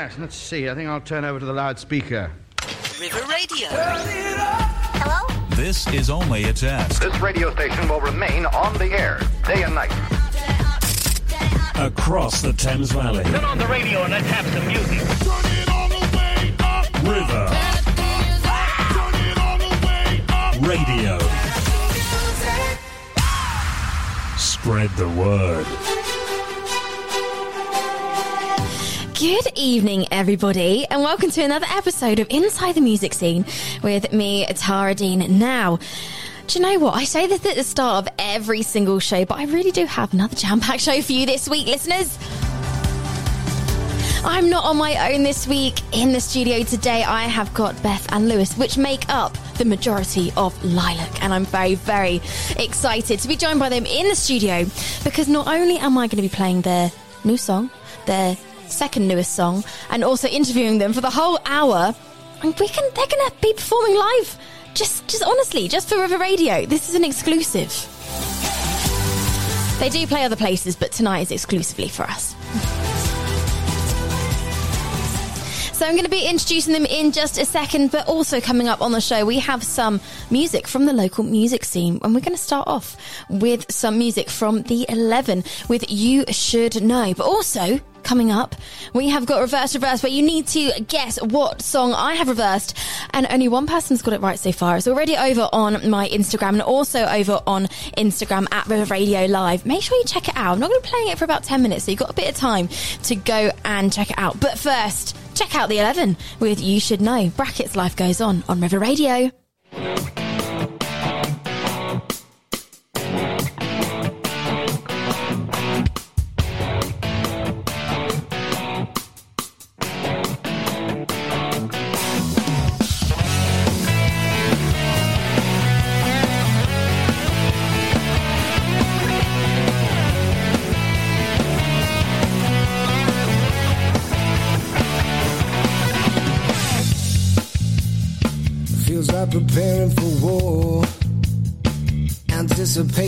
Yes, let's see. I think I'll turn over to the loudspeaker. River Radio. Hello? This is only a test. This radio station will remain on the air day and night. Across the Thames Valley. Turn on the radio and let's have some music. River. Radio. Spread the word. Good evening, everybody, and welcome to another episode of Inside the Music Scene with me, Tara Dean. Now, do you know what? I say this at the start of every single show, but I really do have another jam packed show for you this week, listeners. I'm not on my own this week. In the studio today, I have got Beth and Lewis, which make up the majority of Lilac. And I'm very, very excited to be joined by them in the studio because not only am I going to be playing their new song, their second newest song, and also interviewing them for the whole hour, and we can they're going to be performing live. Just, just honestly, just for River Radio. This is an exclusive. They do play other places, but tonight is exclusively for us. So I'm going to be introducing them in just a second, but also coming up on the show, we have some music from the local music scene. And we're going to start off with some music from the 11 with You Should Know. But also, coming up, we have got Reverse Reverse, where you need to guess what song I have reversed. And only one person's got it right so far. It's already over on my Instagram and also over on Instagram at River Radio Live. Make sure you check it out. I'm not going to be playing it for about 10 minutes, so you've got a bit of time to go and check it out. But first, check out the 11 with You Should Know. Brackets Life Goes On on River Radio. Anticipating,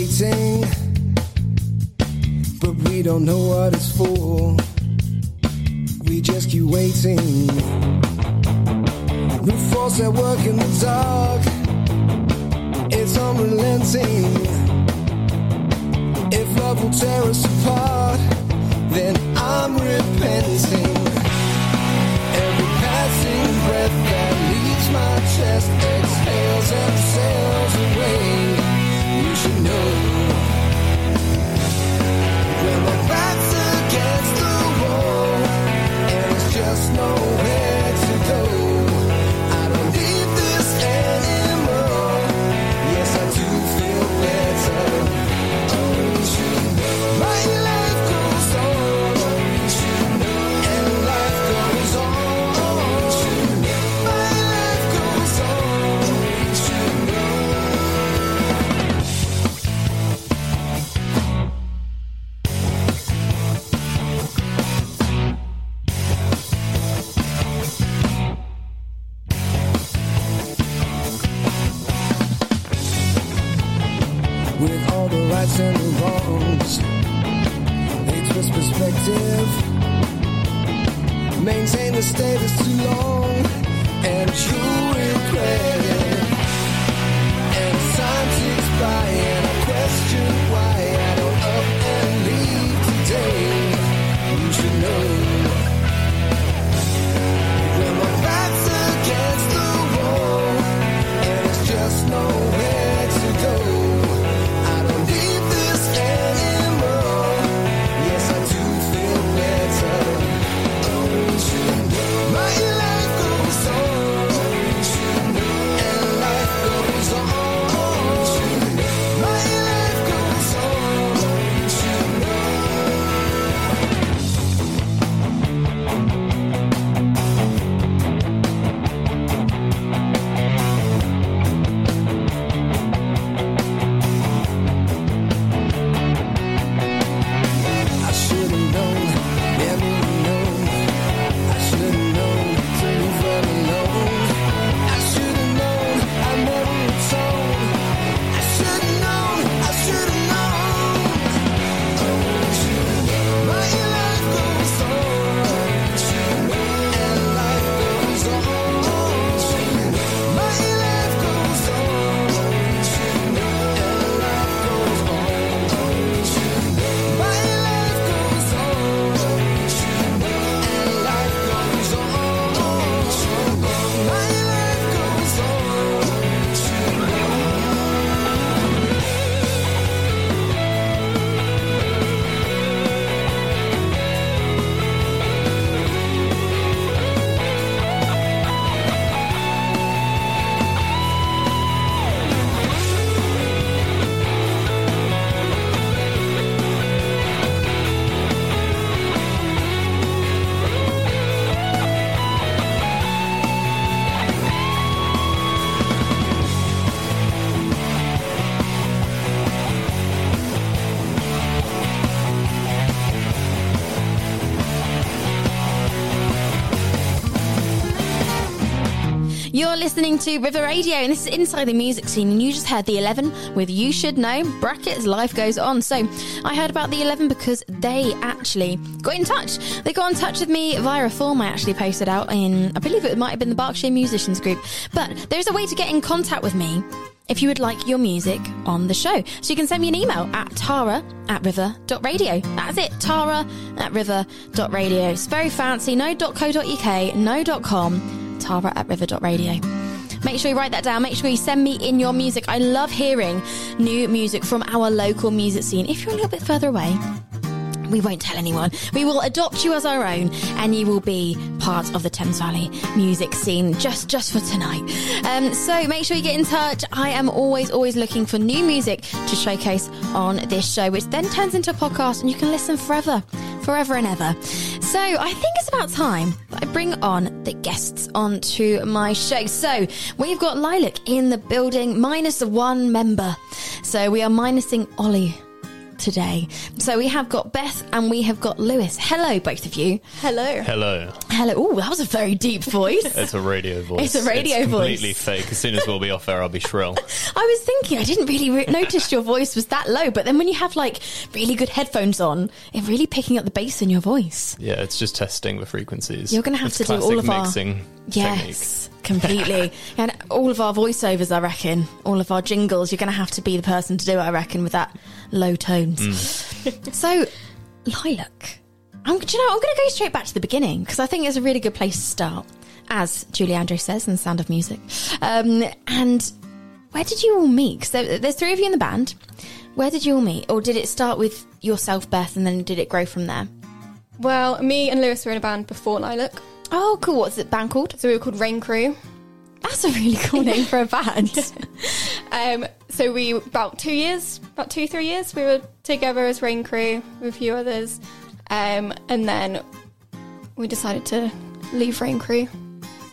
with all the rights and the wrongs. They twist perspective, maintain the status too long, and you regret it. Listening to River Radio, and this is Inside the Music Scene, and you just heard the 11 with You Should Know, brackets, life goes on. So, I heard about the 11 because they actually got in touch. They got in touch with me via a form I actually posted out in, I believe it might have been the Berkshire Musicians Group. But there's a way to get in contact with me if you would like your music on the show. So you can send me an email at tara at river.radio. That's it, tara at river.radio. It's very fancy, no .co.uk, no .com, tara at river.radio. Make sure you write that down. Make sure you send me in your music. I love hearing new music from our local music scene. If you're a little bit further away, we won't tell anyone. We will adopt you as our own, and you will be part of the Thames Valley music scene just just for tonight. Um, so make sure you get in touch. I am always always looking for new music to showcase on this show, which then turns into a podcast, and you can listen forever, forever and ever. So I think it's about time that I bring on the guests onto my show. So we've got Lilac in the building, minus one member. So we are minusing Ollie today. So we have got Beth and we have got Lewis. Hello, both of you. Hello. Hello. Hello. Oh, that was a very deep voice. It's a radio voice. It's a radio completely voice. Completely fake. As soon as we'll be off air, I'll be shrill. I was thinking, I didn't really re- notice your voice was that low, but then when you have like really good headphones on, it's really picking up the bass in your voice. Yeah, it's just testing the frequencies. You're gonna have It's to do all classic of our- mixing technique. Yes, completely. and all of our voiceovers, I reckon, all of our jingles, you're going to have to be the person to do it, I reckon, with that low tones. Mm. so, Lilac, I'm, do you know, I'm going to go straight back to the beginning because I think it's a really good place to start, as Julie Andrews says in Sound of Music. Um, and where did you all meet? 'Cause there, there's three of you in the band. Where did you all meet? Or did it start with yourself, Beth, and then did it grow from there? Well, me and Lewis were in a band before Lilac. Oh, cool. What's the band called? So we were called Rain Crew. That's a really cool name for a band. Um, so we, about two years, about two, three years, we were together as Rain Crew with a few others. Um, and then we decided to leave Rain Crew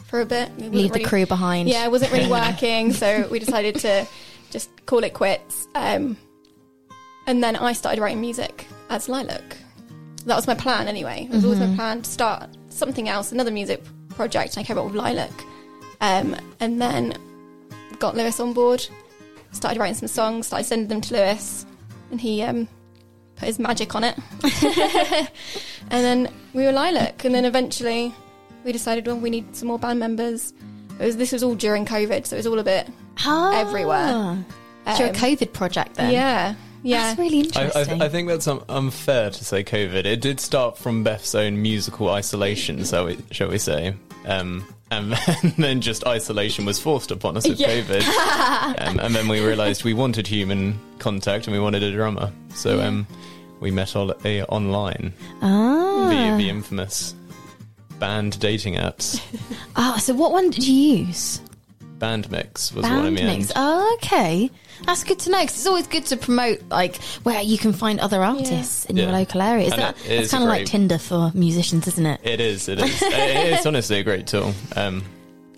for a bit. Leave the crew behind. Yeah, it wasn't really working, so we decided to just call it quits. Um, and then I started writing music as Lilac. That was my plan anyway. It was always my plan to start something else, another music project. And I came up with Lilac. Um, and then got Lewis on board, started writing some songs, started sending them to Lewis, and he um, put his magic on it. and then we were Lilac, and then eventually we decided, well, we need some more band members. It was, this was all during COVID, so it was all a bit Ah. everywhere. It's your Um, COVID project then. Yeah, yeah. That's really interesting. I, I think that's un- unfair to say COVID. It did start from Beth's own musical isolation, so we, shall we say. Um, and then, then just isolation was forced upon us with Yeah. COVID. um, and then we realised we wanted human contact and we wanted a drummer. So um, we met all, uh, online ah. via the infamous band dating apps. Oh, so what one did you use? Band Mix was one of Band the mix. end. Oh, okay. That's good to know because it's always good to promote like where you can find other artists in your local area. Is And that, it- it it's kind of like. Tinder for musicians, isn't it? It is, is. It- it's honestly a great tool. Um,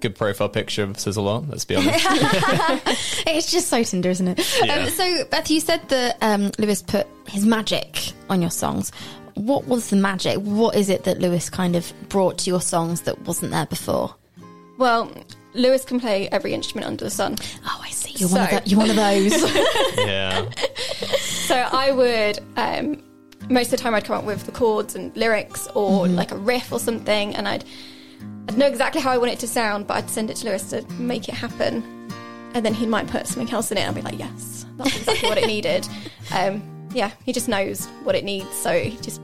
good profile picture says a lot, let's be honest. It's just so Tinder, isn't it? Yeah. Um, so, Beth, you said that um, Lewis put his magic on your songs. What was the magic? What is it that Lewis kind of brought to your songs that wasn't there before? Well, Lewis can play every instrument under the sun. Oh, I see. You're one of So- the, you're one of those. yeah. So I would, um, most of the time, I'd come up with the chords and lyrics or like a riff or something, and I'd, I'd know exactly how I want it to sound, but I'd send it to Lewis to make it happen. And then he might put something else in it, and I'd be like, yes, that's exactly what it needed. Um, yeah, he just knows what it needs, so he just,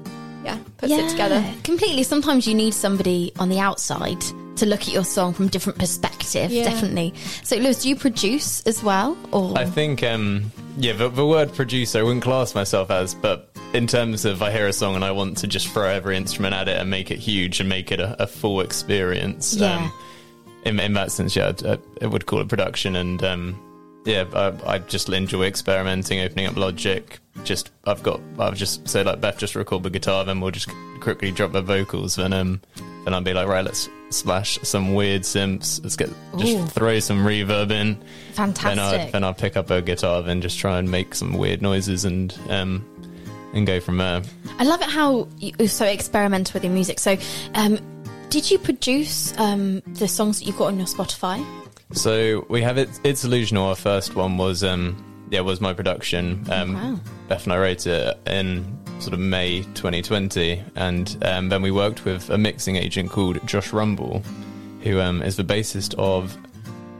yeah, puts it together. Completely. Sometimes you need somebody on the outside to look at your song from a different perspective. Yeah. Definitely. So, Lewis, do you produce as well, or I think, um, yeah, the, the word producer I wouldn't class myself as, but in terms of I hear a song and I want to just throw every instrument at it and make it huge and make it a, a full experience. Yeah. Um, in, in that sense, yeah, I, I would call it production. And um, yeah, I, I just enjoy experimenting, opening up Logic. Just I've got I've just say like Beth just record the guitar, then we'll just quickly drop the vocals, then um, then I'll be like right, let's splash some weird synths. Let's get just Ooh. throw some reverb in. Then I fantastic? then I pick up a guitar, then just try and make some weird noises and um and go from there. I love it how you're so experimental with your music. So, um, did you produce um, the songs that you've got on your Spotify? So we have it. It's Illusional. Our first one was um yeah was my production. Um, Wow. Beth and I wrote it in sort of May 2020, and um, then we worked with a mixing agent called Josh Rumble, who um, is the bassist of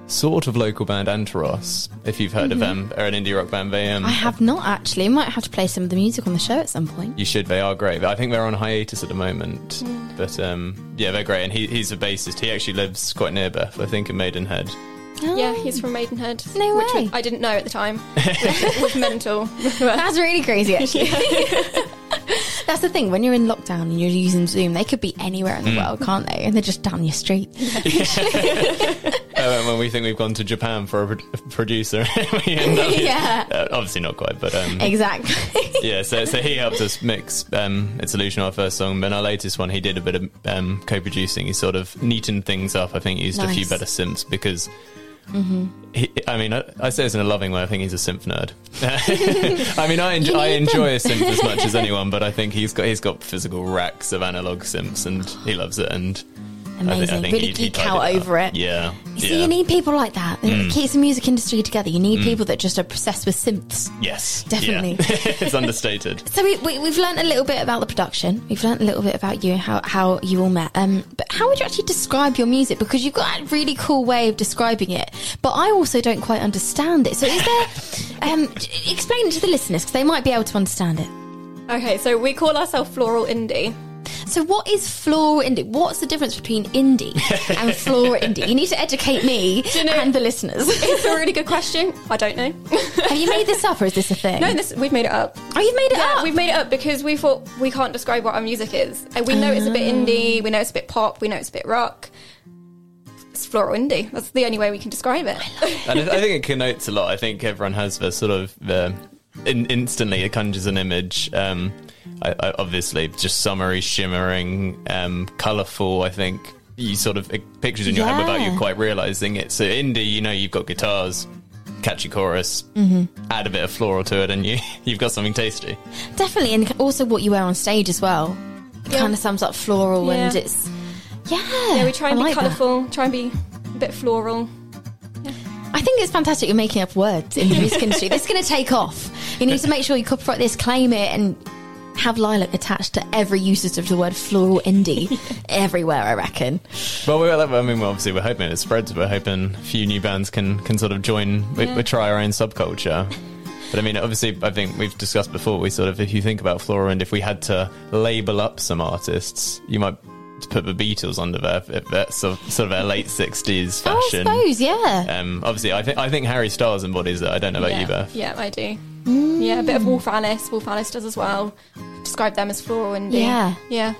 sort of local band Antaros. If you've heard of them, they're an indie rock band. They um, Mm-hmm. I have not actually. Might have to play some of the music on the show at some point. You should. They are great. I think they're on hiatus at the moment. Mm. But um, yeah, they're great. And he, he's a bassist. He actually lives quite near Beth, I think, in Maidenhead. Yeah, he's from Maidenhead. No which way. I didn't know at the time. Which was mental. That's really crazy, actually. That's the thing. When you're in lockdown and you're using Zoom, they could be anywhere in the world, can't they? And they're just down your street. Uh, when we think we've gone to Japan for a pro- producer, we end up. Yeah. Uh, obviously not quite, but um, Exactly. yeah. So, so he helped us mix. Um, it's Illusion, our first song. Then our latest one, he did a bit of um, co-producing. He sort of neatened things up. I think he used a few better synths because. Mm-hmm. He, I mean, I, I say this in a loving way. I think he's a synth nerd. I mean, I, enjoy, You I enjoy a synth as much as anyone, but I think he's got he's got physical racks of analog synths, and he loves it. And I thi- I Amazing. really he- he geek out over it. Yeah, You see, yeah. Mm. you need people like that. It keeps the music industry together. You need people that just are obsessed with synths. Yes, Definitely. Yeah. it's understated. So we, we, we've learned a little bit about the production. We've learned a little bit about you, how, how you all met. Um, but how would you actually describe your music? Because you've got a really cool way of describing it, but I also don't quite understand it. So is there? um, explain it to the listeners because they might be able to understand it. okay, so we call ourselves Floral Indie. So what is floral indie? What's the difference between indie and floral indie? You need to educate me you know- and the listeners. It's a really good question. I don't know. Have you made this up or is this a thing? no, this we've made it up. Oh, you've made it Yeah, up. we've made it up because we thought we can't describe what our music is. We know it's a bit indie, we know it's a bit pop, we know it's a bit rock. It's floral indie. That's the only way we can describe it. and I I think it connotes a lot. I think everyone has the sort of the in, instantly it conjures an image. Um, I, I, obviously, just summery, shimmering, um, colourful. I think you sort of pictures in your head without Yeah. you quite realizing it. So indie, you know, you've got guitars, catchy chorus, Mm-hmm. add a bit of floral to it, and you you've got something tasty. Definitely, and also what you wear on stage as well. Yeah. Kind of sums up floral, and it's yeah. Yeah, we try and I be like that. colourful, try and be a bit floral. I think it's fantastic you're making up words in the music industry. This is going to take off. You need to make sure you copyright this, claim it, and have lilac attached to every usage of the word floral indie everywhere. I reckon. Well, we're, I mean, well, obviously, we're hoping it spreads. We're hoping a few new bands can can sort of join. We, Yeah. we try our own subculture. But I mean, obviously, I think we've discussed before. We sort of, if you think about Flora, and if we had to label up some artists, you might put the Beatles under there. If that's sort of, sort of their late sixties Oh, I fashion. suppose, yeah. Um, obviously, I think I think Harry Styles embodies it. I don't know about yeah. you, Beth. Yeah, I do. Yeah, a bit of mm. Wolf Alice. Wolf Alice does as well. Describe them as floral indie. Yeah. Yeah.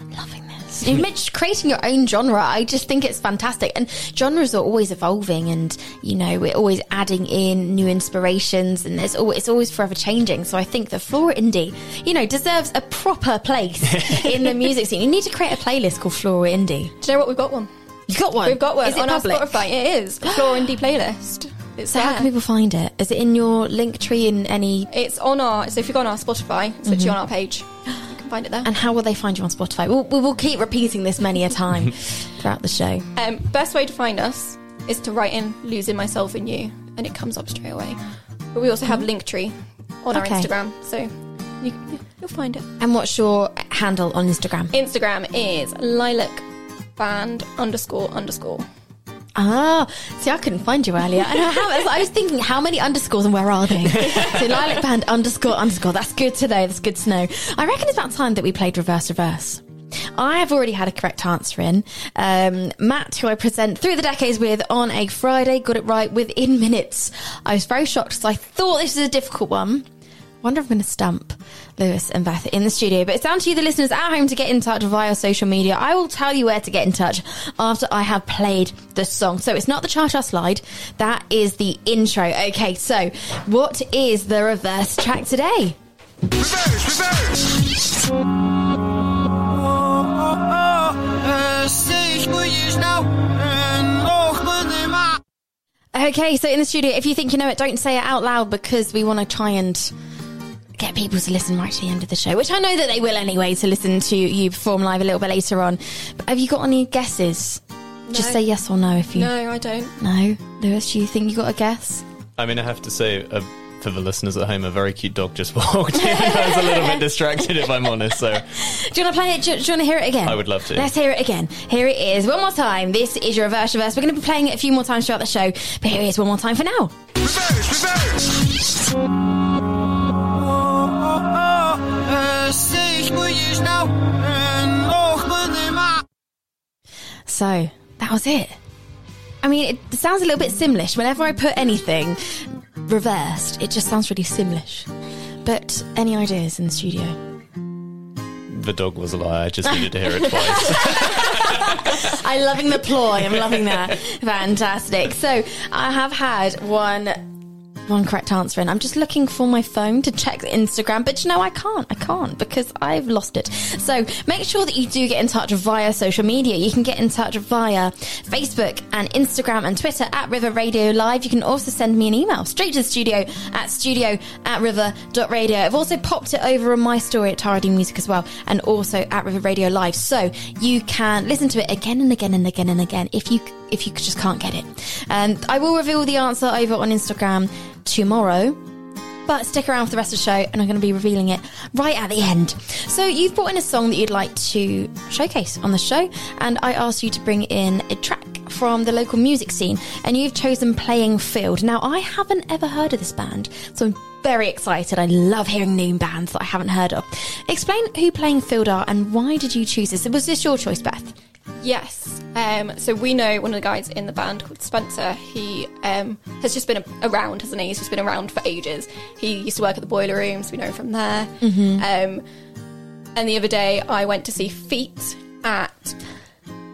Loving this. You've mentioned creating your own genre. I just think it's fantastic. And genres are always evolving and, you know, we're always adding in new inspirations and there's always, it's always forever changing. So I think that Floral Indie, you know, deserves a proper place in the music scene. You need to create a playlist called Floral Indie. Do you know what? We've got one. You've got one? We've got one Is it on public? our Spotify. It is floral indie playlist. It's So how can people find it? Is it in your Linktree in any... It's on our. So if you go on our Spotify, it's literally on our page. You can find it there. And how will they find you on Spotify? We'll, we will keep repeating this many a time throughout the show. Um, best way to find us is to write in "losing myself in you" and it comes up straight away. But we also have Linktree on our Instagram, so you, you'll find it. And what's your handle on Instagram? Instagram is lilac band underscore underscore. Ah, see, I couldn't find you earlier. And I, how, I was thinking, how many underscores and where are they? so lilac band underscore underscore. That's good to know. That's good to know. I reckon it's about time that we played reverse reverse. I have already had a correct answer in. Um, Matt, who I present through the decades with on a Friday, got it right within minutes. I was very shocked because I thought this was a difficult one. Wonder if I'm going to stump Lewis and Beth in the studio. But it's down to you, the listeners at home, to get in touch via social media. I will tell you where to get in touch after I have played the song. So it's not the Cha Cha Slide, that is the intro. Okay, so what is the reverse track today? Okay, so in the studio, if you think you know it, don't say it out loud because we want to try and get people to listen right to the end of the show, which I know that they will anyway, to listen to you perform live a little bit later on. But have you got any guesses? Just say yes or no if you. No, I don't. No? Lewis, do you think you got a guess? I mean, I have to say, uh, for the listeners at home, a very cute dog just walked in. I was a little bit distracted, if I'm honest. So Do you want to play it? Do you, do you want to hear it again? I would love to. Let's hear it again. Here it is. One more time. This is your reverse reverse. We're going to be playing it a few more times throughout the show, but here it is one more time for now. So that was it. I mean, it sounds a little bit Simlish. Whenever I put anything reversed, it just sounds really Simlish. But any ideas in the studio? the dog was a lie. I just needed to hear it twice. I'm loving the ploy. I'm loving that. Fantastic. So I have had one one correct answer and I'm just looking for my phone to check Instagram, but you know I can't. I can't because I've lost it. So make sure that you do get in touch via social media. You can get in touch via Facebook and Instagram and Twitter at River Radio Live. You can also send me an email straight to the studio at studio at river.radio. I've also popped it over on my story at Tara D Music as well and also at River Radio Live. So you can listen to it again and again and again and again if you if you just can't get it. And I will reveal the answer over on Instagram tomorrow. But stick around for the rest of the show and I'm going to be revealing it right at the end. So, you've brought in a song that you'd like to showcase on the show, and I asked you to bring in a track from the local music scene, and you've chosen Playing Field. Now, I haven't ever heard of this band, so I'm very excited. I love hearing new bands that I haven't heard of. Explain who Playing Field are and why did you choose this? Was this your choice, Beth? Yes. Um, so we know one of the guys in the band called Spencer. He um, has just been around, hasn't he? He's just been around for ages. He used to work at the Boiler Rooms. We know him from there. Um, and the other day, I went to see Feet at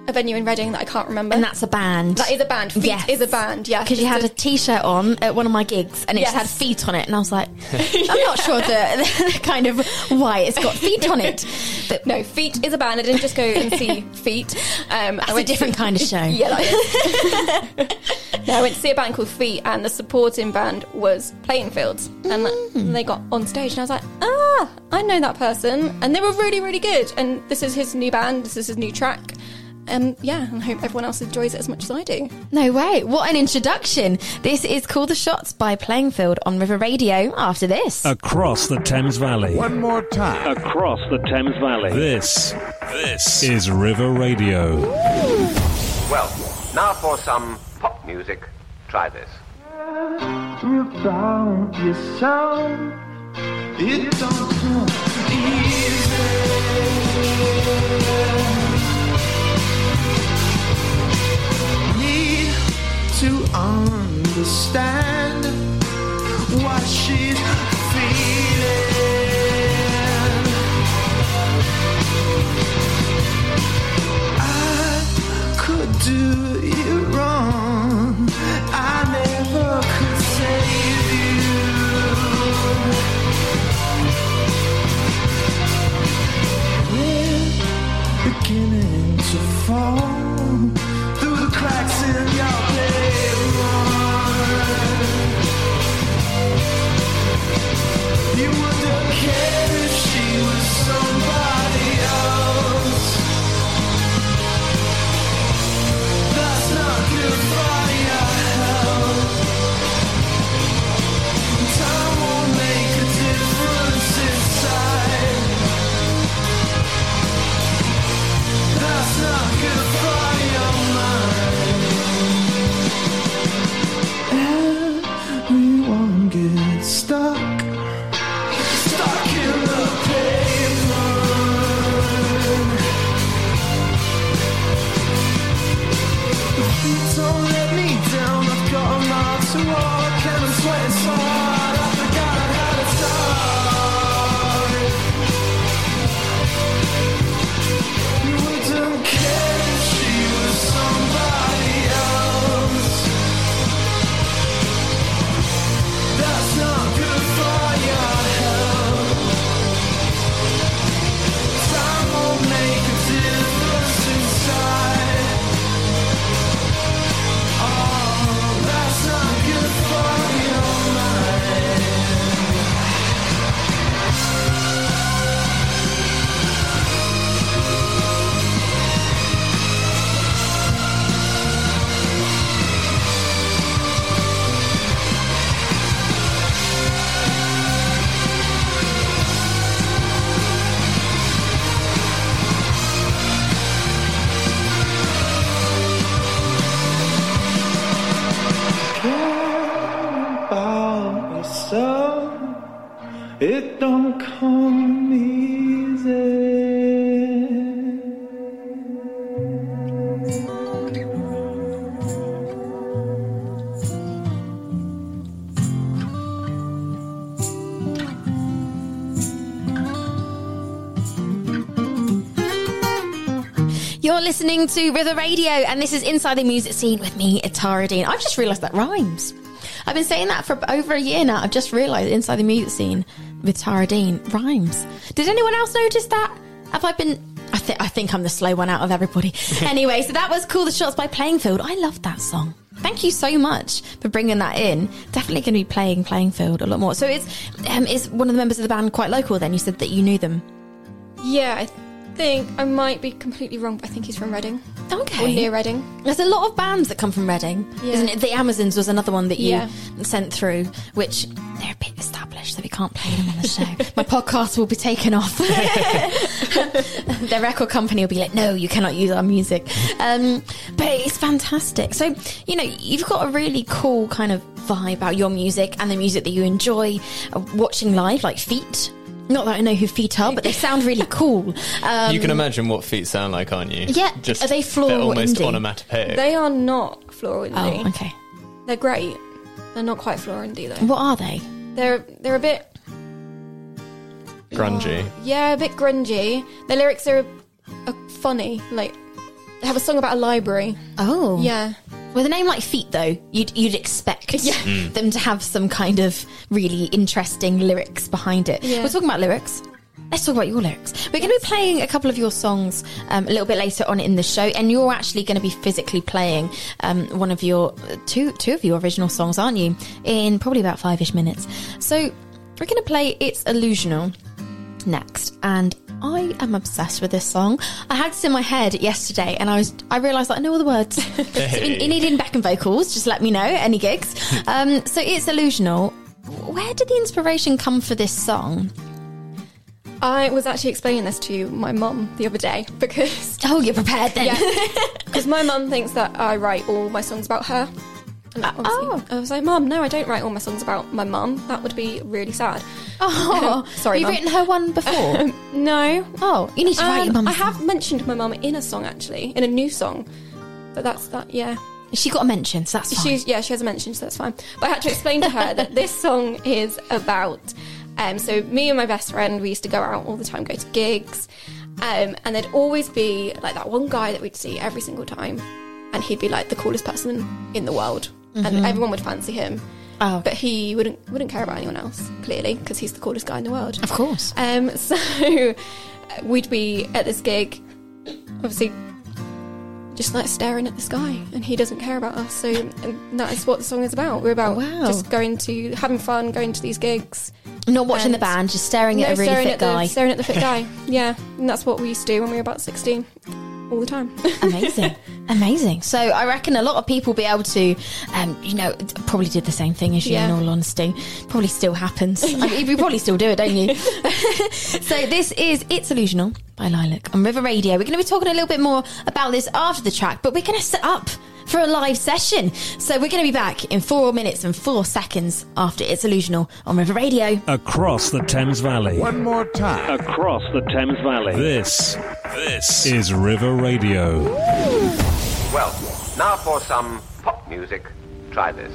a venue in Reading that I can't remember. And that's a band. that is a band. Feet Yes. is a band. Yes, because you had a t-shirt on at one of my gigs and it just Yes. had feet on it and I was like I'm not sure the, the kind of why it's got feet on it but No, Feet is a band. I didn't just go and see Feet. Um, That's I a went to different see- kind of show. Yeah, that is. no, I went to see a band called Feet, and the supporting band was Playing Fields, and Mm. they got on stage, and I was like, ah, I know that person, and they were really, really good. And this is his new band. This is his new track. And yeah, and I hope everyone else enjoys it as much as I do. no way what an introduction this is Call the Shots by Playingfield on River Radio after this Across the Thames Valley. One more time. Across the Thames Valley. This, this is River Radio. Well, now for some pop music. Try this. about yourself. It don't come easy. To understand what she's feeling. I could do you wrong. I never could save you. We're beginning to fall through the cracks in your care listening to River Radio, and this is Inside the Music Scene with me, Tara Dean. I've just realised that rhymes. I've been saying that for over a year now. I've just realised Inside the Music Scene with Tara Dean rhymes. Did anyone else notice that? Have I been? I, th- I think I'm the slow one out of everybody. anyway, so that was Cool the Shots by Playingfield. I love that song. Thank you so much for bringing that in. Definitely going to be playing Playingfield a lot more. So is um, is one of the members of the band quite local? Then you said that you knew them. Yeah, I think I might be completely wrong, but I think he's from Reading. Okay. Or near Reading. There's a lot of bands that come from Reading, Yeah. isn't it? The Amazons was another one that you Yeah. sent through, which they're a bit established, so we can't play them on the show. My podcast will be taken off. Their record company will be like, "No, you cannot use our music." Um, but it's fantastic. So you know, you've got a really cool kind of vibe about your music and the music that you enjoy uh, watching live, like Feet. Not that I know who Feet are, but they sound really cool. Um, you can imagine what feet sound like, aren't you? Yeah, Just are they floral they're almost indie? onomatopoeic. They are not floral indie. Oh, okay. They're great. They're not quite floral indie though. What are they? They're they're a bit Grungy. yeah, a bit grungy. Their lyrics are, are funny. Like they have a song about a library. Oh, Yeah. With a name like Feet, though, you'd you'd expect Yeah. Mm. them to have some kind of really interesting lyrics behind it. Yeah. We're talking about lyrics. Let's talk about your lyrics. We're going to be playing a couple of your songs um, a little bit later on in the show, and you're actually going to be physically playing um, one of your two two of your original songs, aren't you? In probably about five ish minutes. So we're going to play "It's Illusional" next, and I am obsessed with this song. I had this in my head yesterday, and I was I realised that I know all the words. so in, in Eden Beckham vocals, just let me know any gigs. Um, so it's illusional. Where did the inspiration come for this song? I was actually explaining this to my mum the other day because Oh, you're prepared then. yeah, because my mum thinks that I write all my songs about her. And oh. I was like, Mum, no, I don't write all my songs about my mum. That would be really sad. Oh, Sorry, Have you Mum. written her one before? No. oh, you need to write Um, your mum. I have mentioned my mum in a song actually, in a new song. But that's that, yeah. She got a mention, so that's fine. She's yeah, she has a mention, so that's fine. But I had to explain to her that this song is about. Um, so me and my best friend, we used to go out all the time, go to gigs, um, and there'd always be like that one guy that we'd see every single time, and he'd be like the coolest person in the world, and everyone would fancy him. Oh. but he wouldn't wouldn't care about anyone else clearly because he's the coolest guy in the world. of course. Um, so we'd be at this gig, obviously, just like staring at the sky, and he doesn't care about us. So and that is what the song is about. We're about Wow. just going to having fun, going to these gigs, Not watching the band, just staring at a really staring fit at guy. the staring at the fit guy. Yeah, and that's what we used to do when we were about sixteen, all the time. Amazing, amazing. So I reckon a lot of people will be able to, um, you know, probably did the same thing as you. In Yeah. all honesty, probably still happens. I mean, you probably still do it, don't you? so this is "It's Illusional" by Lilac on River Radio. We're going to be talking a little bit more about this after the track, but we're going to set up for a live session. So we're going to be back in four minutes and four seconds after "It's Illusional" on River Radio. Across the Thames Valley. One more time. Across the Thames Valley. This, this is River Radio. Well, now for some pop music. Try this.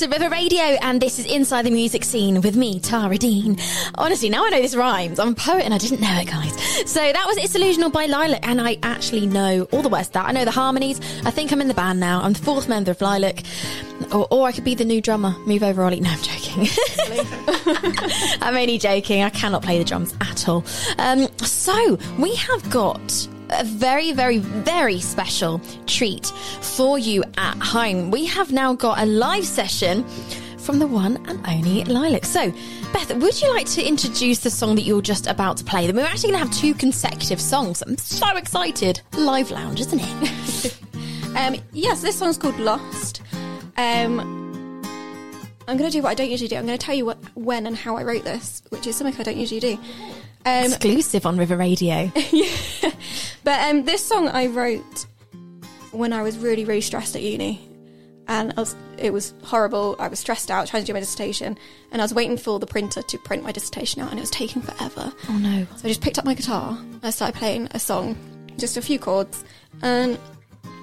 To River Radio, and this is Inside the Music Scene with me, Tara Dean. Honestly, now I know this rhymes. I'm a poet and I didn't know it, guys. So that was It's Illusional by Lilac, and I actually know all the words that. I know the harmonies. I think I'm in the band now. I'm the fourth member of Lilac. Or, or I could be the new drummer. Move over, Ollie. No, I'm joking. I'm only joking. I cannot play the drums at all. Um, so we have got a very, very, very special treat for you at home. We have now got a live session from the one and only Lilac. So, Beth, would you like to introduce the song that you're just about to play? Then we're actually going to have two consecutive songs. I'm so excited. Live lounge, isn't it? Um, yes, this song's called Lost. Um, I'm going to do what I don't usually do. I'm going to tell you what, when and how I wrote this, which is something I don't usually do. Um, Exclusive on River Radio. yeah. but um, this song I wrote when I was really, really stressed at uni. And I was, it was horrible. I was stressed out trying to do my dissertation. And I was waiting for the printer to print my dissertation out, and it was taking forever. Oh no. So I just picked up my guitar and I started playing a song, just a few chords, and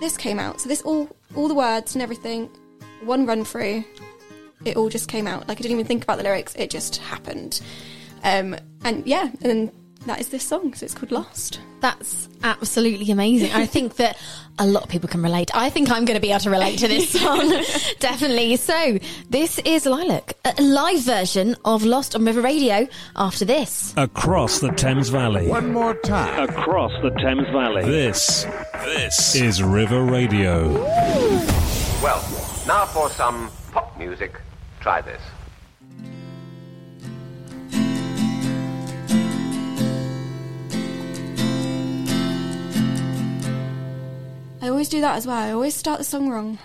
this came out. So this all all the words and everything, one run through, it all just came out. Like I didn't even think about the lyrics, it just happened. Um, and yeah, and that is this song. So it's called Lost. That's absolutely amazing. I think that a lot of people can relate. I think I'm going to be able to relate to this song. Definitely. So, this is Lilac, a live version of Lost on River Radio after this. Across the Thames Valley. One more time. Across the Thames Valley. This, this is River Radio. Well, now for some pop music. Try this. I always do that as well. I always start the song wrong.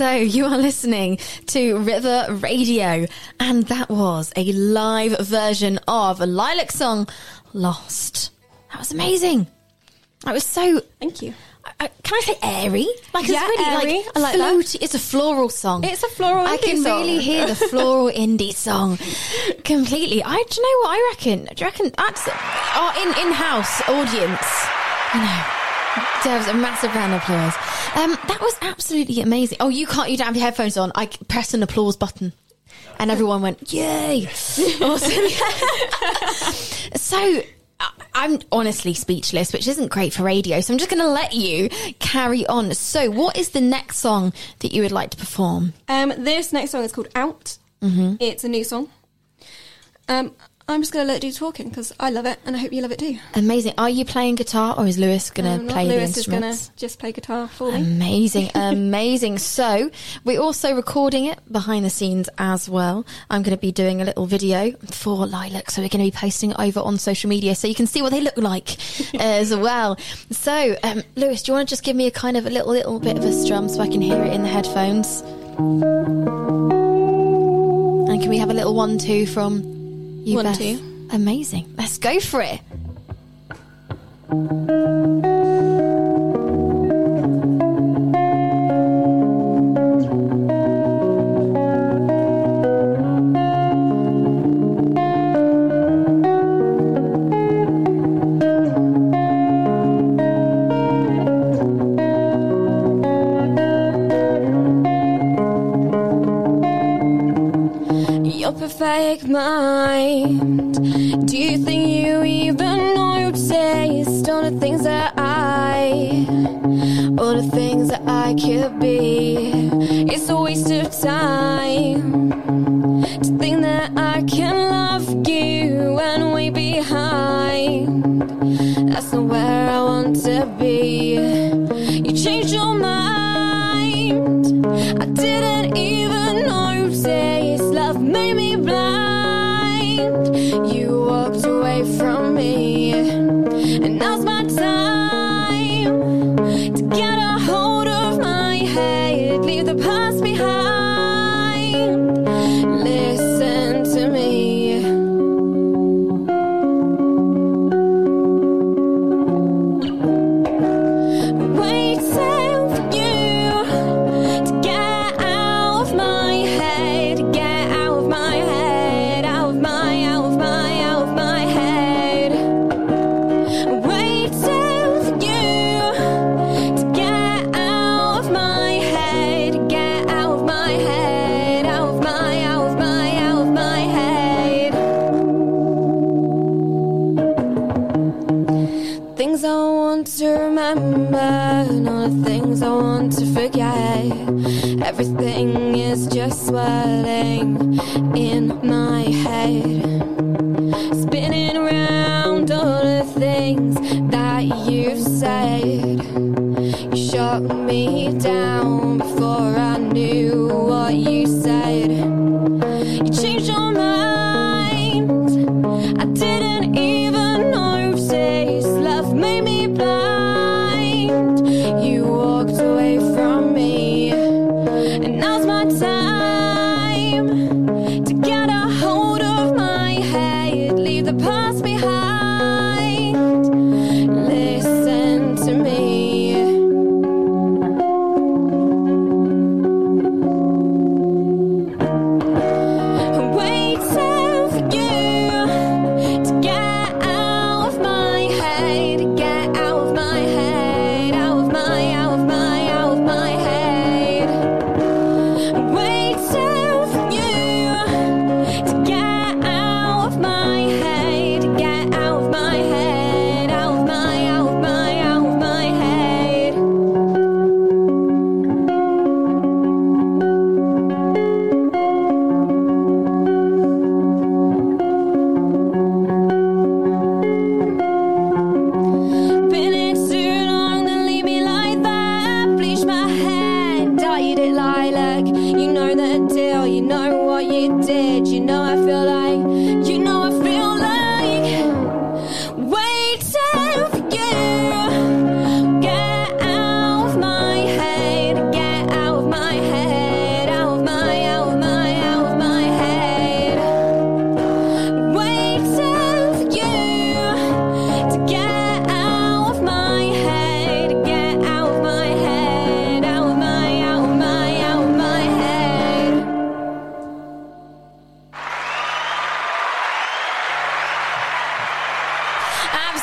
So you are listening to River Radio, and that was a live version of a Lilac song, Lost. That was amazing. That was so. Thank you. I, can I say airy? Like Yeah, it's really airy. like I like that. It's a floral song. It's a floral I can song. really hear the floral indie song completely. I do you know what I reckon? Do you reckon that's our in in house audience? You know. Deserves a massive round of applause. Um, that was absolutely amazing. Oh, you can't. You don't have your headphones on. I pressed an applause button, and everyone went, "Yay!" Awesome. so, I- I'm honestly speechless, which isn't great for radio. So I'm just going to let you carry on. So, what is the next song that you would like to perform? Um, this next song is called Out. Mhm. It's a new song. Um, I'm just going to let you do talking because I love it and I hope you love it too. Amazing. Are you playing guitar, or is Lewis going to Um, play Lewis the is going to just play guitar for me. Amazing, amazing. So, we're also recording it behind the scenes as well. I'm going to be doing a little video for Lilac, so we're going to be posting it over on social media so you can see what they look like as well. So, um, Lewis, do you want to just give me a kind of a little, little bit of a strum so I can hear it in the headphones? And can we have a little one, two from you, want to? Amazing. Let's go for it. You're perfect, mom. Do me down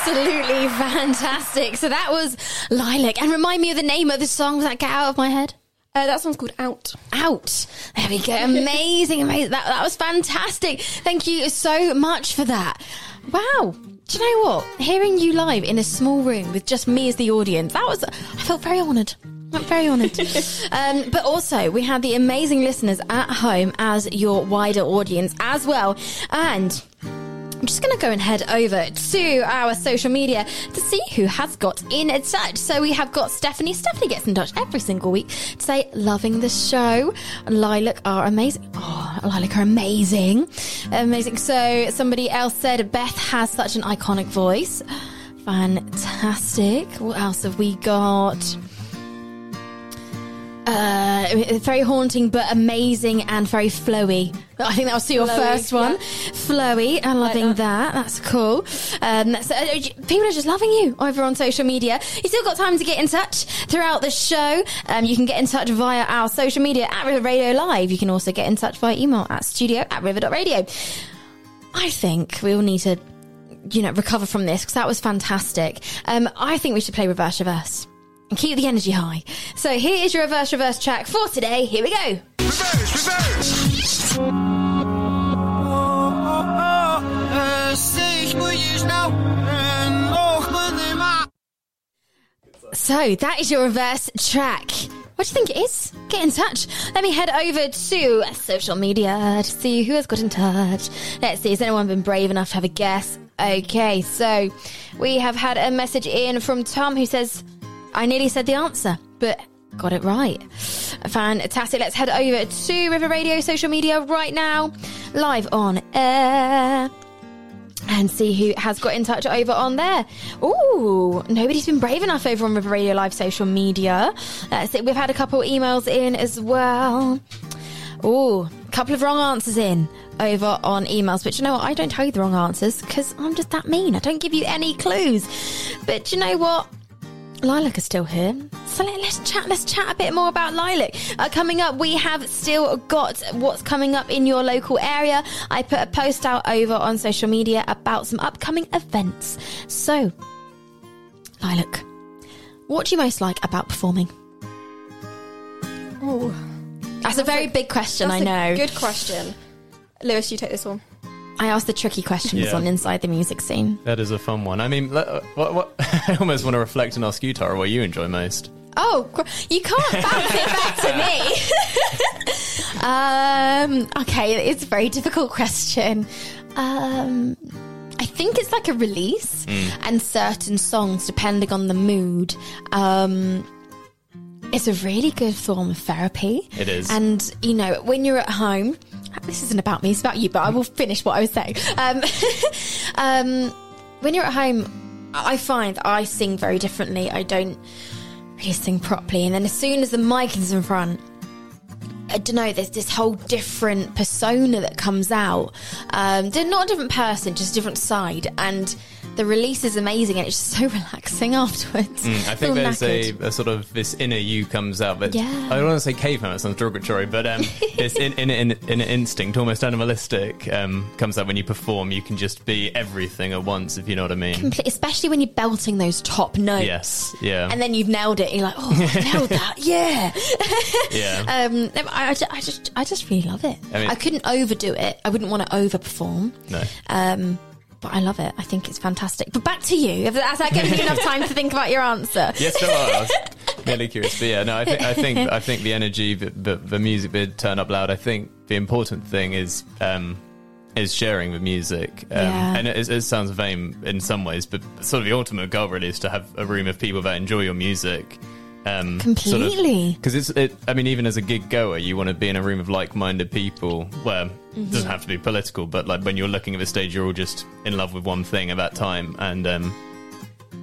Absolutely fantastic. So that was Lilac. And remind me of the name of the song that get out of my head. Uh, that song's called Out. Out. There we go. Amazing, amazing. That, that was fantastic. Thank you so much for that. Wow. Do you know what? Hearing you live in a small room with just me as the audience, that was, I felt very honoured. I'm very honoured. um, but also, we have the amazing listeners at home as your wider audience as well. And I'm just going to go and head over to our social media to see who has got in touch. So we have got Stephanie. Stephanie gets in touch every single week to say, loving the show. Lilac are amazing. Oh, Lilac are amazing. Amazing. So somebody else said, Beth has such an iconic voice. Fantastic. What else have we got? Uh, very haunting, but amazing and very flowy. I think that was your Flowy, first one. yeah. Flowy. I'm loving that. That's cool. Um, so, uh, people are just loving you over on social media. You still got time to get in touch throughout the show. Um, you can get in touch via our social media at River Radio Live. You can also get in touch via email at studio at river.radio. I think we all need to, you know, recover from this because that was fantastic. Um, I think we should play reverse reverse and keep the energy high. So here is your reverse reverse track for today. Here we go. So that is your reverse track. What do you think it is? Get in touch. Let me head over to social media to see who has got in touch. Let's see, has anyone been brave enough to have a guess? Okay, so we have had a message in from Tom who says, I nearly said the answer, but got it right. Fantastic. Let's head over to River Radio social media right now, live on air and see who has got in touch over on there. Ooh, nobody's been brave enough over on River Radio Live social media. That's it. We've had a couple of emails in as well. Ooh, a couple of wrong answers in over on emails. But you know what? I don't tell you the wrong answers because I'm just that mean. I don't give you any clues. But you know what? Lilac is still here. So let, us chat. Let's chat a bit more about Lilac. Uh, coming up, we have still got what's coming up in your local area. I put a post out over on social media about some upcoming events. So, Lilac, what do you most like about performing? Oh, That's, a very big question. I know. a good question. Lewis, you take this one. I asked the tricky questions Yeah. on inside the music scene. That is a fun one. I mean, what, what, I almost want to reflect and ask you, Tara, what you enjoy most. Oh, you can't bounce it back to me. um, okay, it's a very difficult question. Um, I think it's like a release, and certain songs, depending on the mood, um, it's a really good form of therapy. It is. And, you know, when you're at home, this isn't about me, it's about you, but I will finish what I was saying. Um, um, when you're at home, I find I sing very differently. I don't really sing properly. And then as soon as the mic is in front, I don't know, there's this whole different persona that comes out. Um, they're not a different person, just a different side. And the release is amazing and it's just so relaxing afterwards. Mm, I think there's a, a sort of this inner you comes out, but Yeah. I don't want to say caveman, that sounds derogatory, but um, this in, in, in, inner instinct, almost animalistic, um, comes out when you perform. You can just be everything at once, if you know what I mean. Complete- especially when you're belting those top notes. Yes, yeah. And then you've nailed it. You're like, oh, I nailed that. Yeah. yeah. Um, I, I ju- I just, I just really love it. I I, couldn't overdo it. I wouldn't want to overperform. no. Um, but I love it. I think it's fantastic. But back to you. That's that gives you enough time to think about your answer. Yes, no, I was merely curious, but yeah, no, I think I think I think the energy, the, the, the music bit, turn up loud. I think the important thing is um, is sharing the music, um, Yeah. and it, it sounds vain in some ways, but sort of the ultimate goal really is to have a room of people that enjoy your music. Um, Completely. because it's, it, I mean, even as a gig goer, you want to be in a room of like-minded people. Where Mm-hmm. it doesn't have to be political, but like when you're looking at the stage, you're all just in love with one thing at that time, and um,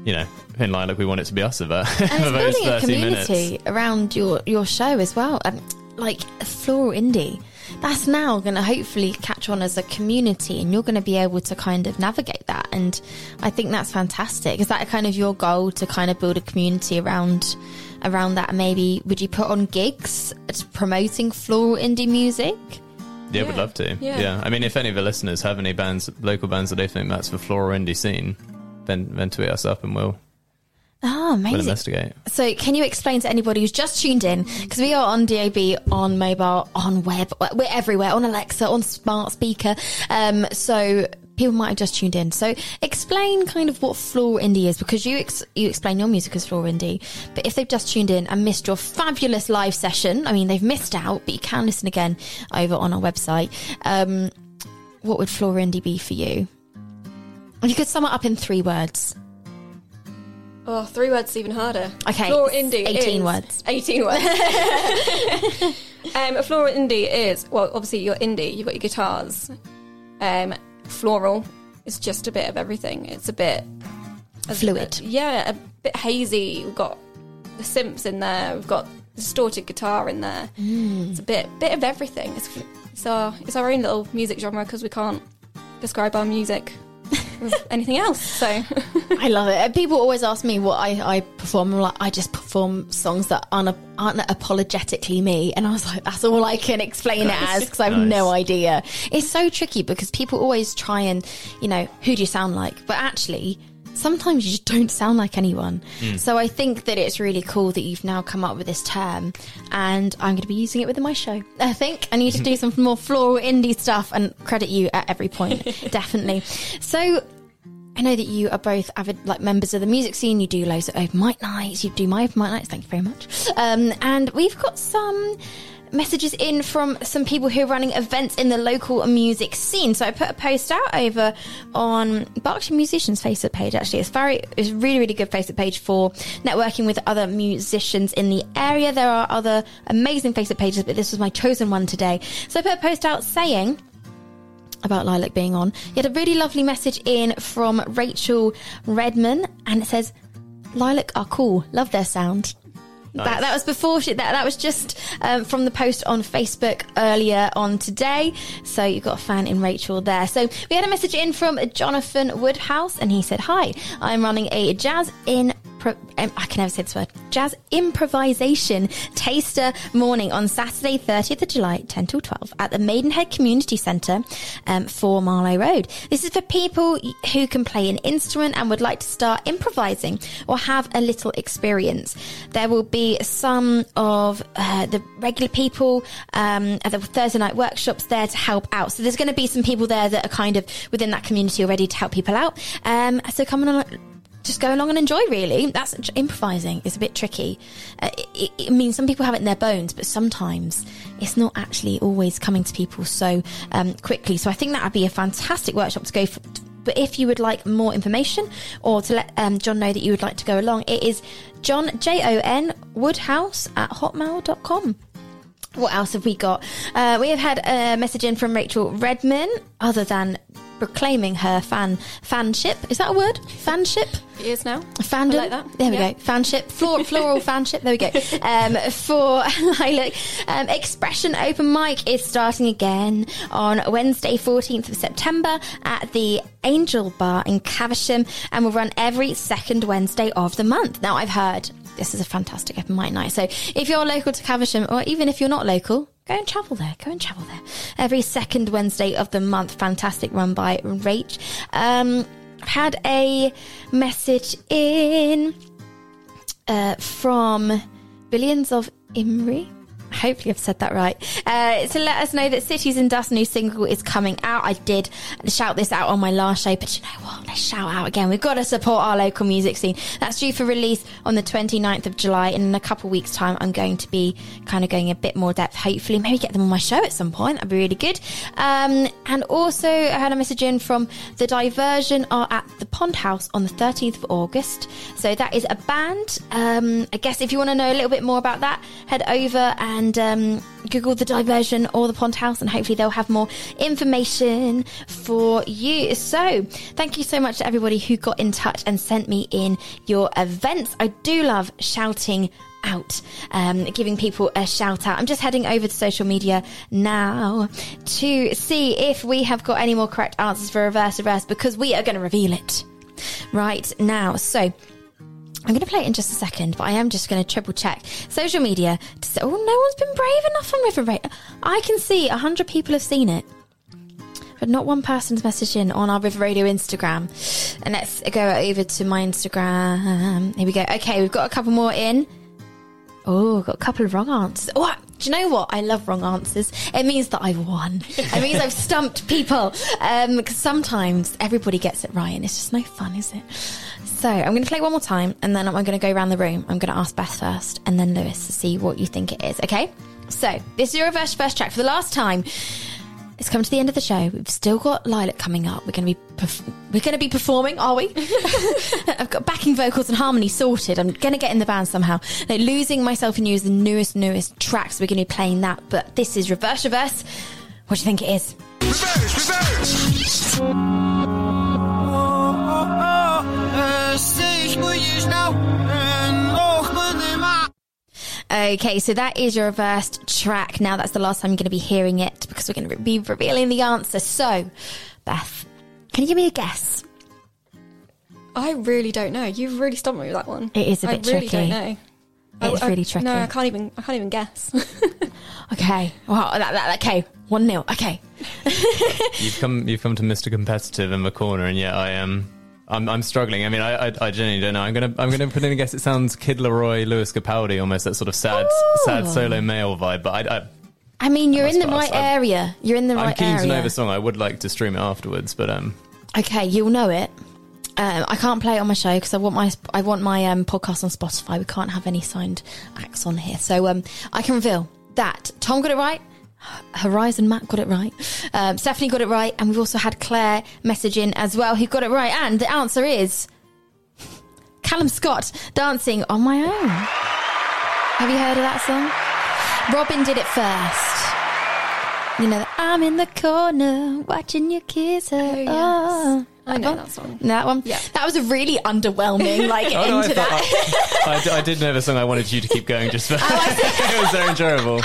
you know, in Lilac, we want it to be us of that And it's building a community minutes. around your, your show as well. Um, like floral indie. That's now going to hopefully catch on as a community, and you're going to be able to kind of navigate that. And I think that's fantastic. Is that kind of your goal to kind of build a community around around that? Maybe would you put on gigs promoting floral indie music? Yeah, we'd love to. Yeah. Yeah. I mean, if any of the listeners have any bands, local bands that they think that's the floral indie scene, then then tweet us up and we'll Oh, we'll amazing. investigate. So, can you explain to anybody who's just tuned in? Because we are on DAB, on mobile, on web, we're everywhere, on Alexa, on smart speaker. Um, so people might have just tuned in. So, explain kind of what floral indie is, because you ex- you explain your music as floral indie. But if they've just tuned in and missed your fabulous live session, I mean, they've missed out, but you can listen again over on our website. Um, what would floral indie be for you? And you could sum it up in three words. Oh, three words is even harder. Okay, Floral indie 18 is- words. 18 words. um, a floral indie is, well, obviously you're indie, you've got your guitars. Um, floral It's just a bit of everything. It's a bit... Fluid. yeah, a bit hazy. We've got the synths in there. We've got distorted guitar in there. Mm. It's a bit bit of everything. It's, it's our it's our own little music genre because we can't describe our music with anything else. So I love it. People always ask me what I, I perform. I'm like, I just perform songs that aren't, aren't apologetically me. And I was like, that's all I can explain it as because I have Nice. no idea. It's so tricky because people always try and, you know, who do you sound like? But actually, sometimes you just don't sound like anyone. Hmm. So I think that it's really cool that you've now come up with this term and I'm going to be using it within my show. I think I need to do some more floral indie stuff and credit you at every point. Definitely. So I know that you are both avid like members of the music scene. You do loads of open mic nights. You do my open mic nights. Thank you very much. Um, and we've got some messages in from some people who are running events in the local music scene. So I put a post out over on Berkshire Musicians Facebook page. Actually, it's very, it's really, really good Facebook page for networking with other musicians in the area. There are other amazing Facebook pages, but this was my chosen one today. So I put a post out saying about Lilac being on. You had a really lovely message in from Rachel Redman, and it says, "Lilac are cool. Love their sound." That, that was before she, that that was just um, from the post on Facebook earlier on today. So you've got a fan in Rachel there. So we had a message in from Jonathan Woodhouse, and he said, "Hi, I'm running a jazz in." Pro- um, I can never say this word. Jazz improvisation taster morning on Saturday, 30th of July, 10 till 12 at the Maidenhead Community Centre, um, for Marlow Road. This is for people who can play an instrument and would like to start improvising or have a little experience. There will be some of uh, the regular people um, at the Thursday night workshops there to help out. So there's going to be some people there that are kind of within that community already to help people out. Um, so come on just go along and enjoy really. That's improvising is a bit tricky. Uh, it, it, I mean some people have it in their bones but sometimes it's not actually always coming to people so um, quickly. So I think that would be a fantastic workshop to go for but if you would like more information or to let um, John know that you would like to go along it is John J-O-N Woodhouse at hotmail.com what else have we got? Uh, we have had a message in from Rachel Redman, other than proclaiming her fan fanship. Is that a word? Fanship? It is now. Fandom. I like that. There we Yeah. go. Fanship. Floral fanship. There we go. Um, for Lilac, um, Expression Open Mic is starting again on Wednesday, 14th of September at the Angel Bar in Caversham and will run every second Wednesday of the month. Now, I've heard this is a fantastic open mic night. So if you're local to Caversham, or even if you're not local, go and travel there. Go and travel there. Every second Wednesday of the month. Fantastic run by Rach. Um, I've had a message in uh, from Billions of Imri. Hopefully, I've said that right. Uh, to let us know that Cities and Dust new single is coming out. I did shout this out on my last show, but you know what? Let's shout out again. We've got to support our local music scene. That's due for release on the 29th of July. And in a couple of weeks' time, I'm going to be kind of going a bit more depth. Hopefully, maybe get them on my show at some point. That'd be really good. Um, and also, I had a message in from The Diversion are at the Pond House on the 13th of August. So that is a band. Um, I guess if you want to know a little bit more about that, head over and um, Google The Diversion or the Pond House, and hopefully they'll have more information for you. So thank you so much to everybody who got in touch and sent me in your events. I do love shouting out, um, giving people a shout out. I'm just heading over to social media now to see if we have got any more correct answers for reverse reverse because we are going to reveal it right now. So. I'm going to play it in just a second, but I am just going to triple check social media to say, oh, no one's been brave enough on River Radio. I can see 100 people have seen it, but not one person's messaged in on our River Radio Instagram. And let's go over to my Instagram. Here we go. Okay, we've got a couple more in. Oh, got a couple of wrong answers. Oh, do you know what? I love wrong answers. It means that I've won. It means I've stumped people. Um, because sometimes everybody gets it right, and it's just no fun, is it? So I'm going to play one more time, and then I'm going to go around the room. I'm going to ask Beth first, and then Lewis to see what you think it is. Okay? So this is your reverse first track for the last time. It's come to the end of the show. We've still got Lilac coming up. We're going to be perf- we're going to be performing, are we? I've got backing vocals and harmony sorted. I'm going to get in the band somehow. Now, losing myself in you is the newest, newest tracks. So we're going to be playing that, but this is reverse, reverse. What do you think it is? Oh, oh, oh. Okay, so that is your reversed track. Now that's the last time you're going to be hearing it because we're going to be revealing the answer. So, Beth, can you give me a guess? I really don't know. You've really stumped me with that one. It is a bit really tricky. don't know. It is I- I- really tricky. No, I can't even. I can't even guess. Okay. Wow. That, that, okay. One nil. Okay. You've come, you've come to Mr. Competitive in the corner, and yet I am. I'm, I'm struggling. I mean, I, I, I genuinely don't know. I'm gonna, I'm gonna put in a guess. It sounds Kid LAROI, Lewis Capaldi, almost that sort of sad, sad solo male vibe. But I, I, I mean, you're in the right I'm- area. You're in the right I'm keen area. to know the song. I would like to stream it afterwards, but um, Okay, you'll know it. Um, I can't play it on my show because I want my I want my um, podcast on Spotify. We can't have any signed acts on here, so um, I can reveal that Tom got it right. Horizon Matt got it right. Um, Stephanie got it right, and we've also had Claire message in as well, who got it right. And the answer is Callum Scott dancing on my own. Have you heard of that song? Robyn did it first. You know, I'm in the corner watching you kiss her. yes. Oh, I know that song. That one. Yeah. That was a really underwhelming like Oh, no, I, into thought- that. I, I d- I did know the song. I wanted you to keep going just for. Oh, it was so enjoyable.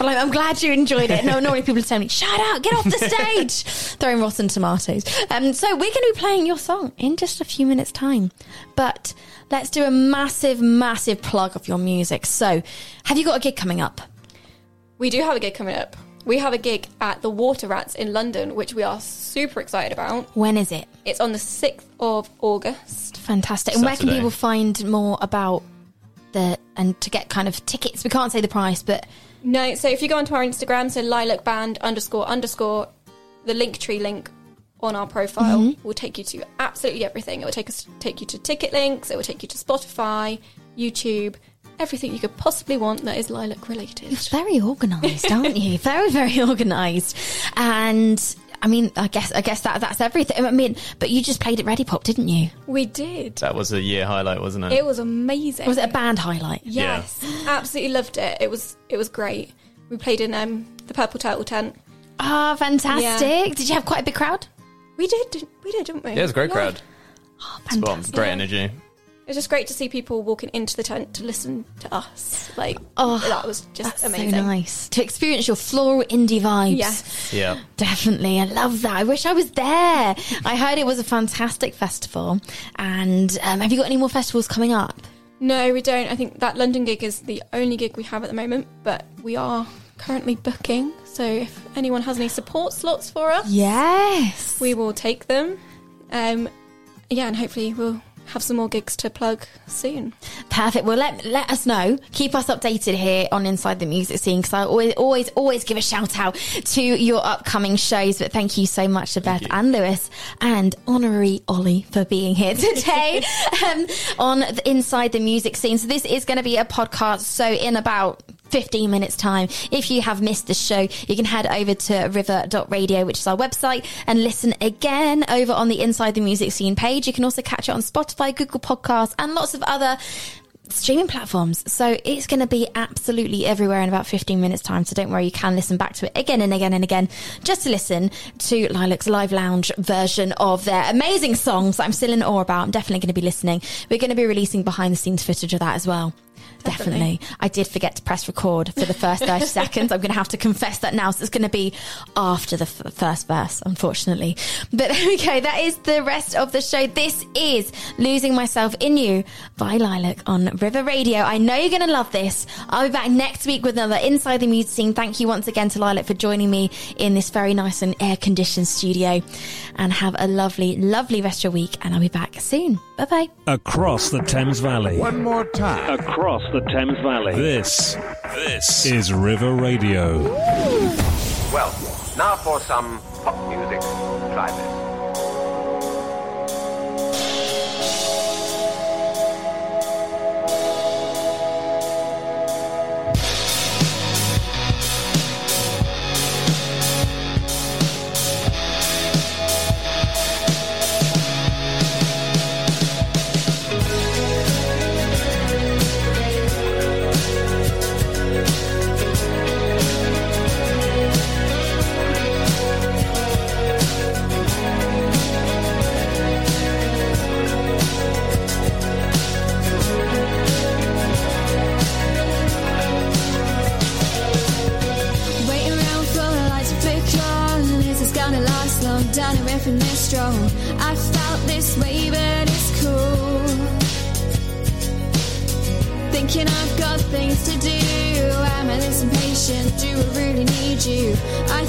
I'm like, I'm glad you enjoyed it. No, normally people tell me, shut up, get off the stage, throwing rotten tomatoes. Um, so we're going to be playing your song in just a few minutes' time. But let's do a massive, massive plug of your music. So, have you got a gig coming up? We do have a gig coming up. We have a gig at the Water Rats in London, which we are super excited about. When is it? It's on the 6th of August. Fantastic. And where can Saturday. people find more about the and to get kind of tickets? We can't say the price, but No, so if you go onto our Instagram, so lilac band underscore underscore, the Linktree link on our profile Mm-hmm. will take you to absolutely everything. It will take us take you to ticket links. It will take you to Spotify, YouTube, everything you could possibly want that is lilac related. It's very organised, aren't you? Very, very organised. And I mean, I guess, I guess that that's everything. I mean, but you just played at Readipop, didn't you? We did. That was a year highlight, wasn't it? It was amazing. Was it a band highlight? Yes, absolutely loved it. It was it was great. We played in um, the Purple Turtle tent. Ah, fantastic! Yeah. Did you have quite a big crowd? We did, we did, didn't we? Yeah, it was a great Yeah. crowd. Oh, Spot on. fantastic! Great energy. It was just great to see people walking into the tent to listen to us. Like, Oh, that was just That's amazing. so nice to experience your floral indie vibes. Yes. Yeah. Definitely, I love that. I wish I was there. I heard it was a fantastic festival. And um, have you got any more festivals coming up? No, we don't. I think that London gig is the only gig we have at the moment, but we are currently booking. So if anyone has any support slots for us, Yes. we will take them. Um, yeah, and hopefully we'll have some more gigs to plug soon. Perfect. Well, let let us know. Keep us updated here on Inside the Music Scene because I always, always, always give a shout out to your upcoming shows. But thank you so much to Beth and Lewis and honorary Ollie for being here today um, on the Inside the Music Scene. So this is going to be a podcast. So in about 15 minutes time. If you have missed the show, you can head over to river.radio, which is our website, and listen again over on the Inside the Music Scene page. You can also catch it on Spotify, Google Podcasts, and lots of other streaming platforms. So it's going to be absolutely everywhere in about 15 minutes time. So don't worry, you can listen back to it again and again and again just to listen to Lilac's live lounge version of their amazing songs I'm still in awe about. I'm definitely going to be listening. We're going to be releasing behind the scenes footage of that as well. Definitely. I did forget to press record for the first 30 seconds. I'm going to have to confess that now. So it's going to be after the f- first verse, unfortunately. But there we go. That is the rest of the show. This is Losing Myself in You by Lilac on River Radio. I know you're going to love this. I'll be back next week with another Inside the Music Scene. Thank you once again to Lilac for joining me in this very nice and air conditioned studio. And have a lovely, lovely rest of your week. And I'll be back soon. Bye bye. Across the Thames Valley. One more time. Across the Thames Valley. This, this is River Radio. Well, now for some pop music. Try this. Do I really need you? I